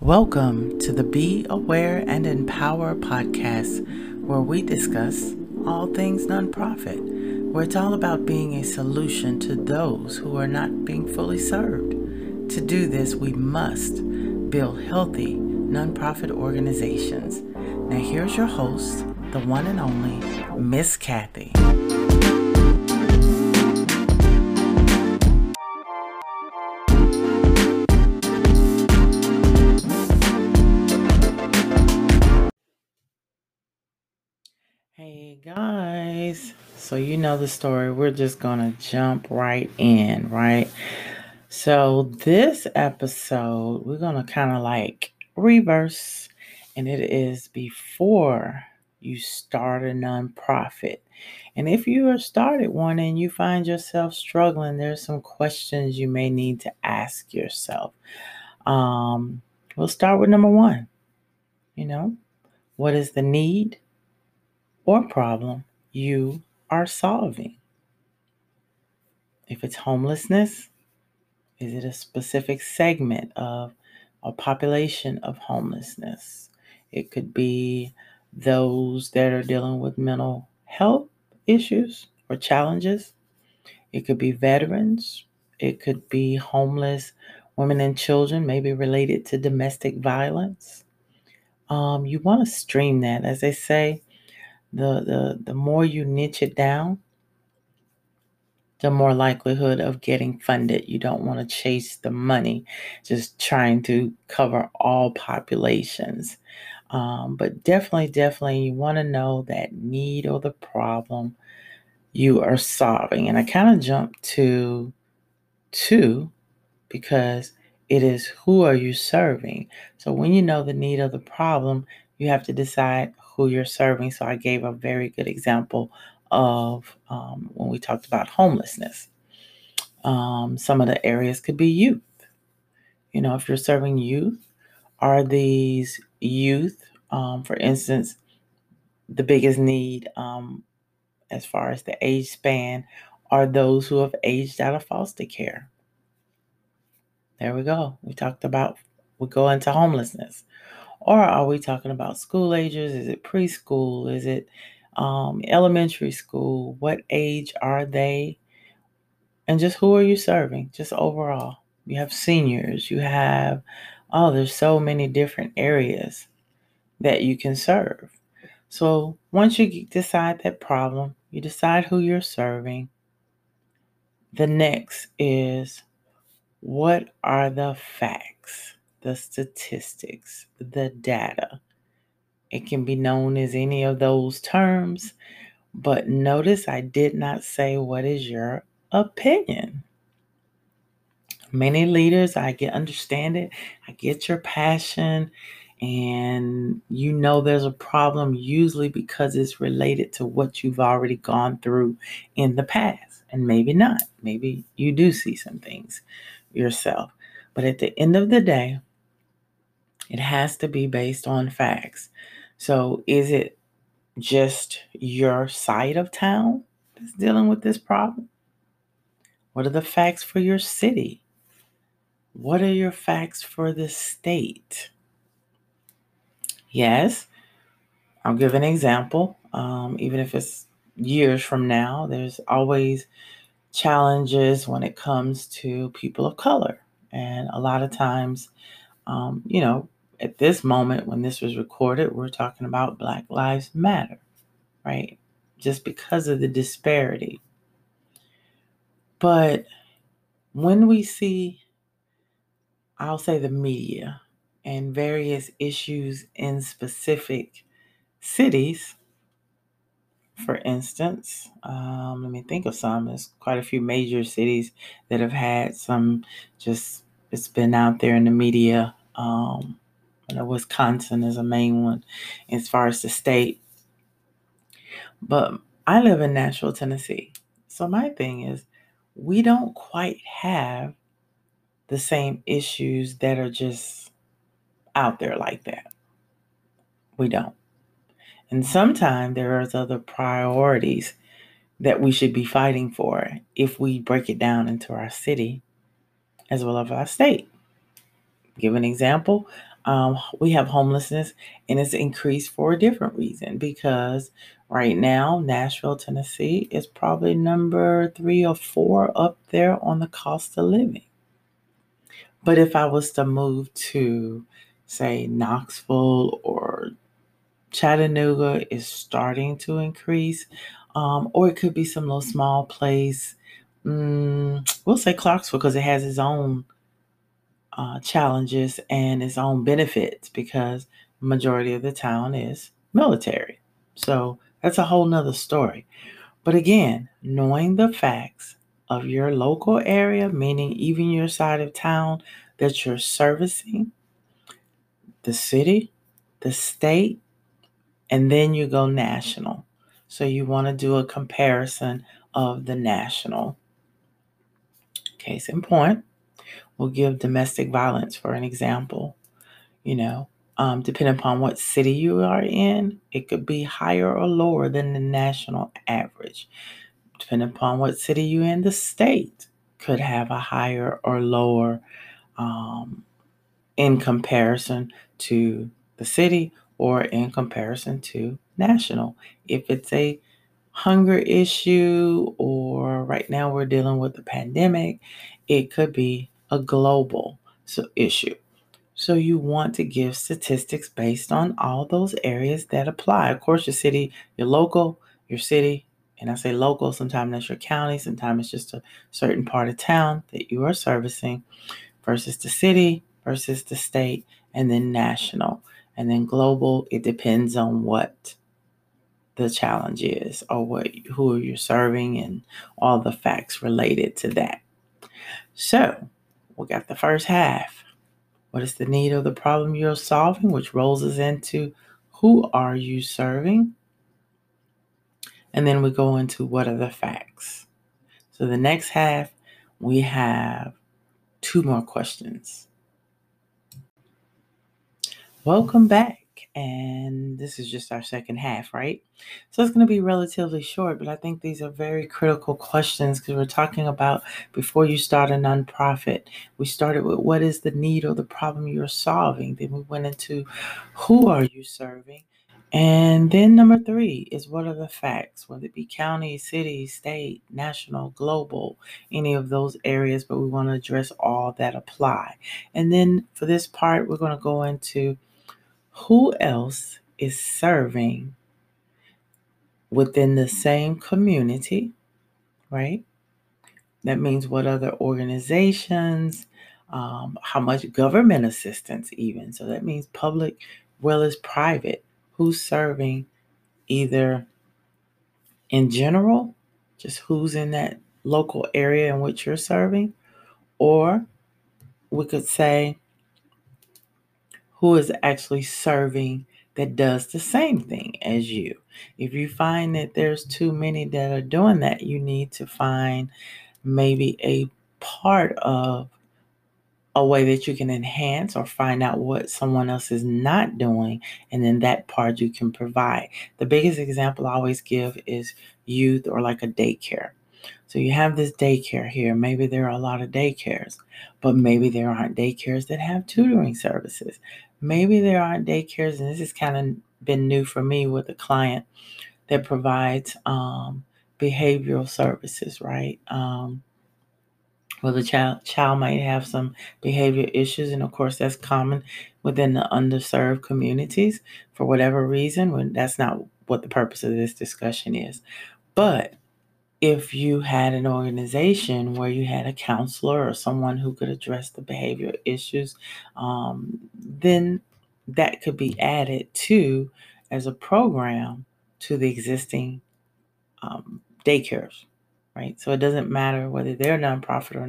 Welcome to the Be Aware and Empower podcast, where we discuss all things nonprofit, where it's all about being a solution to those who are not being fully served. To do this, we must build healthy nonprofit organizations. Now, here's your host, the one and only Miss Kathy. So you know the story. We're just gonna jump right in, right? So, this episode, we're gonna kind of like reverse, and it is before you start a nonprofit. And if you have started one and you find yourself struggling, there's some questions you may need to ask yourself. Um, we'll start with number one. You know, what is the need? or problem you are solving. If it's homelessness, is it a specific segment of a population of homelessness? It could be those that are dealing with mental health issues or challenges. It could be veterans. It could be homeless women and children, maybe related to domestic violence. Um, you want to stream that. As they say, the the the more you niche it down, the more likelihood of getting funded. You don't want to chase the money, just trying to cover all populations. Um, but definitely, definitely, you want to know that need or the problem you are solving. And I kind of jumped to two because it is who are you serving. So when you know the need of the problem, you have to decide who you're serving. So I gave a very good example of um, when we talked about homelessness. Um, some of the areas could be youth. You know, if you're serving youth, are these youth, um, for instance, the biggest need um, as far as the age span are those who have aged out of foster care. There we go. We talked about, we go into homelessness. Or are we talking about school ages? Is it preschool? Is it um, elementary school? What age are they? And just who are you serving? Just overall. You have seniors, you have, oh, there's so many different areas that you can serve. So once you decide that problem, you decide who you're serving. The next is what are the facts? The statistics, the data. It can be known as any of those terms, but notice I did not say what is your opinion. Many leaders, I get understand it, I get your passion, and you know there's a problem usually because it's related to what you've already gone through in the past. And maybe not. Maybe you do see some things yourself. But at the end of the day, it has to be based on facts. So, is it just your side of town that's dealing with this problem? What are the facts for your city? What are your facts for the state? Yes, I'll give an example. Um, even if it's years from now, there's always challenges when it comes to people of color. And a lot of times, um, you know, at this moment when this was recorded, we're talking about Black Lives Matter, right? Just because of the disparity. But when we see, I'll say the media and various issues in specific cities, for instance, um, let me think of some. There's quite a few major cities that have had some just, it's been out there in the media. Um, know, Wisconsin is a main one as far as the state. But I live in Nashville, Tennessee. So my thing is, we don't quite have the same issues that are just out there like that. We don't. And sometimes there are other priorities that we should be fighting for if we break it down into our city as well as our state. Give an example Um, we have homelessness, and it's increased for a different reason because right now, Nashville, Tennessee is probably number three or four up there on the cost of living. But if I was to move to, say, Knoxville or Chattanooga, is starting to increase, um, or it could be some little small place. Mm, we'll say Clarksville because it has its own uh, challenges and its own benefits because majority of the town is military. So that's a whole nother story. But again, knowing the facts of your local area, meaning even your side of town that you're servicing, the city, the state, and then you go national. So you want to do a comparison of the national. Case in point, we'll give domestic violence for an example. You know, um, depending upon what city you are in, it could be higher or lower than the national average. Depending upon what city you're in, the state could have a higher or lower um, in comparison to the city or in comparison to national. If it's a hunger issue or right now we're dealing with the pandemic, it could be a global issue. So you want to give statistics based on all those areas that apply. Of course, your city, your local, your city, and I say local, sometimes that's your county, sometimes it's just a certain part of town that you are servicing versus the city versus the state and then national. And then global, it depends on what the challenge is or what who you're serving and all the facts related to that. So we got the first half. What is the need of the problem you're solving? Which rolls us into who are you serving? And then we go into what are the facts. So the next half, we have two more questions. Welcome back and this is just our second half, right? So it's going to be relatively short, but I think these are very critical questions because we're talking about before you start a nonprofit. We started with what is the need or the problem you're solving. Then we went into who are you serving. And then number three is what are the facts, whether it be county, city, state, national, global, any of those areas, but we want to address all that apply. And then for this part, we're going to go into who else is serving within the same community, right? That means what other organizations, um, how much government assistance, even. So that means public well as private. Who's serving either in general, just who's in that local area in which you're serving, or we could say who is actually serving that does the same thing as you. If you find that there's too many that are doing that, you need to find maybe a part of a way that you can enhance or find out what someone else is not doing, and then that part you can provide. The biggest example I always give is youth or like a daycare. So you have this daycare here. Maybe there are a lot of daycares, but maybe there aren't daycares that have tutoring services maybe there aren't daycares, and this has kind of been new for me with a client that provides um, behavioral services, right? Um, well, the child child might have some behavior issues, and of course, that's common within the underserved communities for whatever reason. When that's not what the purpose of this discussion is, but if you had an organization where you had a counselor or someone who could address the behavior issues, um, then that could be added to as a program to the existing um, daycares, right? So it doesn't matter whether they're nonprofit or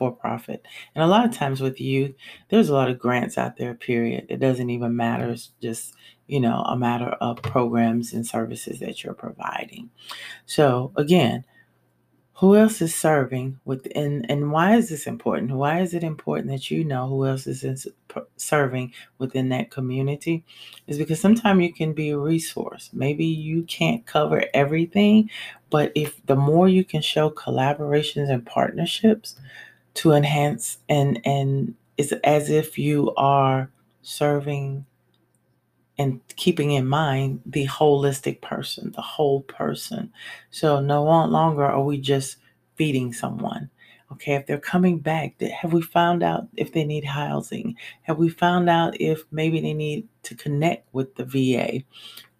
for profit. And a lot of times with youth, there's a lot of grants out there, period. It doesn't even matter. It's just, you know, a matter of programs and services that you're providing. So again, who else is serving within and why is this important why is it important that you know who else is in, serving within that community is because sometimes you can be a resource maybe you can't cover everything but if the more you can show collaborations and partnerships to enhance and and it's as if you are serving and keeping in mind the holistic person, the whole person. So no longer are we just feeding someone. Okay, if they're coming back, have we found out if they need housing? Have we found out if maybe they need to connect with the VA?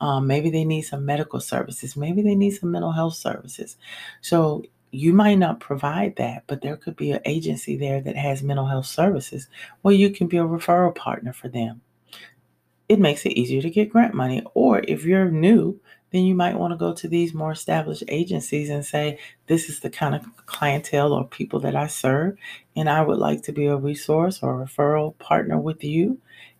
Um, maybe they need some medical services. Maybe they need some mental health services. So you might not provide that, but there could be an agency there that has mental health services where you can be a referral partner for them it makes it easier to get grant money. Or if you're new, then you might want to go to these more established agencies and say, This is the kind of clientele or people that I serve, and I would like to be a resource or referral partner with you.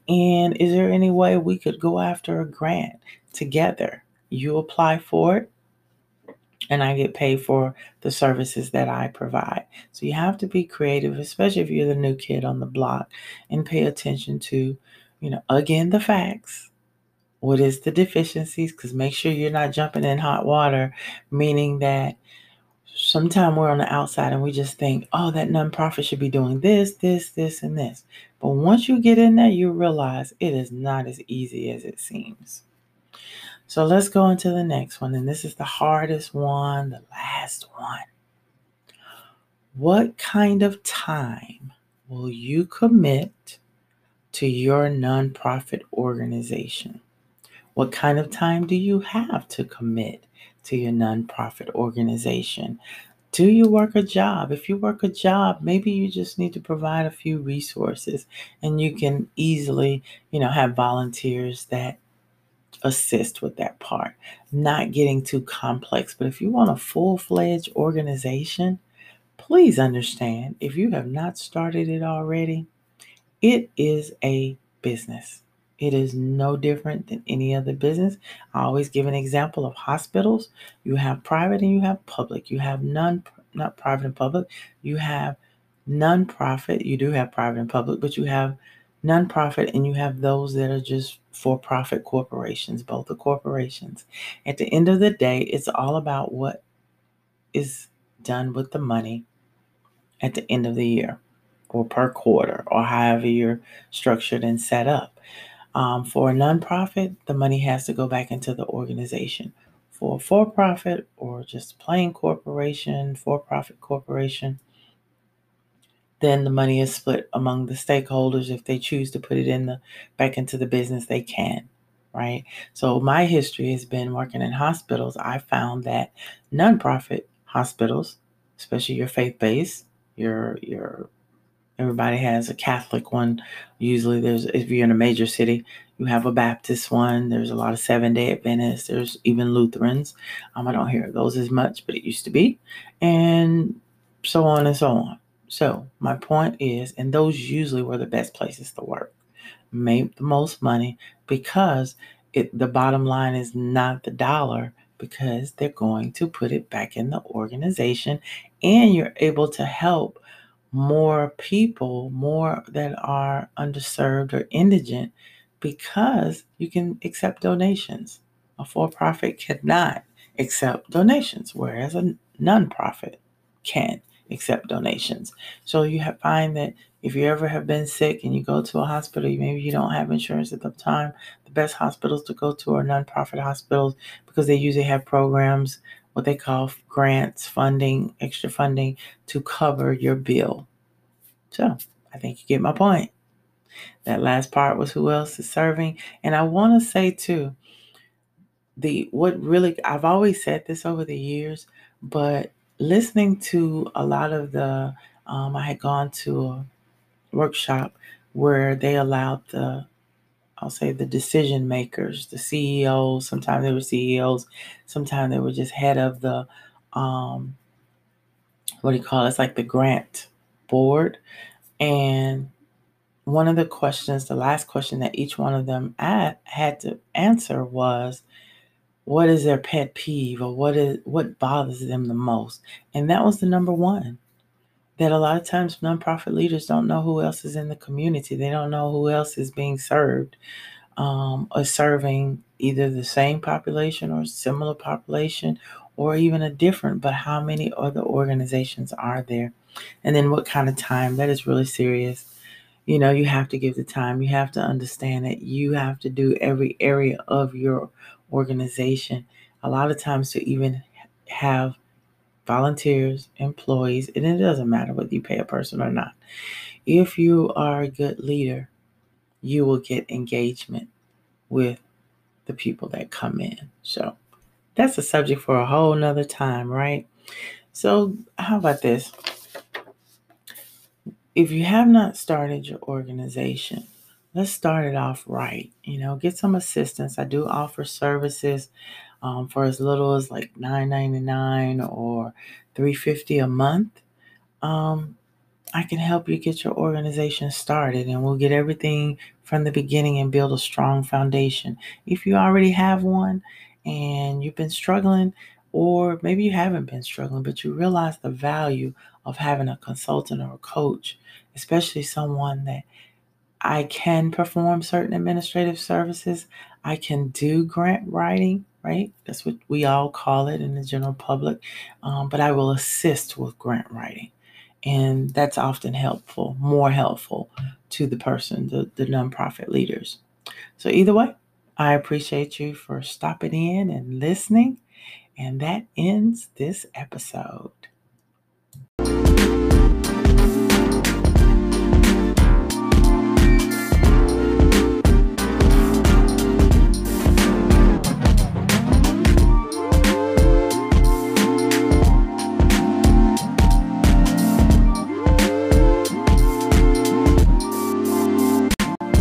And is there any way we could go after a grant together? You apply for it, and I get paid for the services that I provide. So you have to be creative, especially if you're the new kid on the block, and pay attention to you know, again, the facts. What is the deficiencies? Because make sure you're not jumping in hot water, meaning that sometimes we're on the outside and we just think, oh, that nonprofit should be doing this, this, this, and this. But once you get in there, you realize it is not as easy as it seems. So let's go into the next one. And this is the hardest one, the last one. What kind of time will you commit to your nonprofit organization? What kind of time do you have to commit to your nonprofit organization? Do you work a job? If you work a job, maybe you just need to provide a few resources and you can easily, you know, have volunteers that assist with that part. Not getting too complex, but if you want a full-fledged organization, please understand if you have not started it already, it is a business. It is no different than any other business. I always give an example of hospitals. You have private and you have public. You have none, not private and public. You have non-profit. You do have private and public, but you have non-profit and you have those that are just for-profit corporations. Both are corporations. At the end of the day, it's all about what is done with the money at the end of the year or per quarter or however you're structured and set up. Um, for a nonprofit, the money has to go back into the organization. For a for profit or just plain corporation, for profit corporation, then the money is split among the stakeholders. If they choose to put it in the back into the business, they can. Right. So my history has been working in hospitals. I found that nonprofit hospitals, especially your faith-based, your your Everybody has a Catholic one. Usually, there's if you're in a major city, you have a Baptist one. There's a lot of Seven Day Adventists. There's even Lutherans. Um, I don't hear those as much, but it used to be, and so on and so on. So my point is, and those usually were the best places to work, make the most money because it the bottom line is not the dollar because they're going to put it back in the organization, and you're able to help more people, more that are underserved or indigent, because you can accept donations. A for profit cannot accept donations, whereas a nonprofit can accept donations. So you have, find that if you ever have been sick and you go to a hospital, maybe you don't have insurance at the time, the best hospitals to go to are nonprofit hospitals because they usually have programs what they call grants, funding, extra funding to cover your bill. So I think you get my point. That last part was who else is serving. And I want to say too, the what really I've always said this over the years, but listening to a lot of the um, I had gone to a workshop where they allowed the I'll say the decision makers, the CEOs. Sometimes they were CEOs, sometimes they were just head of the um, what do you call it? It's like the grant board. And one of the questions, the last question that each one of them had to answer was, what is their pet peeve or what is what bothers them the most? And that was the number one that a lot of times nonprofit leaders don't know who else is in the community. They don't know who else is being served um, or serving either the same population or similar population or even a different, but how many other organizations are there? And then what kind of time? That is really serious. you know, you have to give the time. You have to understand that you have to do every area of your organization. A lot of times to even have volunteers, employees, and it doesn't matter whether you pay a person or not. If you are a good leader, you will get engagement with the people that come in. So that's a subject for a whole nother time, right? So, how about this? If you have not started your organization, let's start it off right. You know, get some assistance. I do offer services um, for as little as like $9.99 or $3.50 a month. Um, I can help you get your organization started and we'll get everything from the beginning and build a strong foundation. If you already have one and you've been struggling, or maybe you haven't been struggling, but you realize the value of having a consultant or a coach, especially someone that I can perform certain administrative services. I can do grant writing, right? That's what we all call it in the general public. Um, but I will assist with grant writing. And that's often helpful, more helpful to the person, the, the nonprofit leaders. So, either way, I appreciate you for stopping in and listening. And that ends this episode.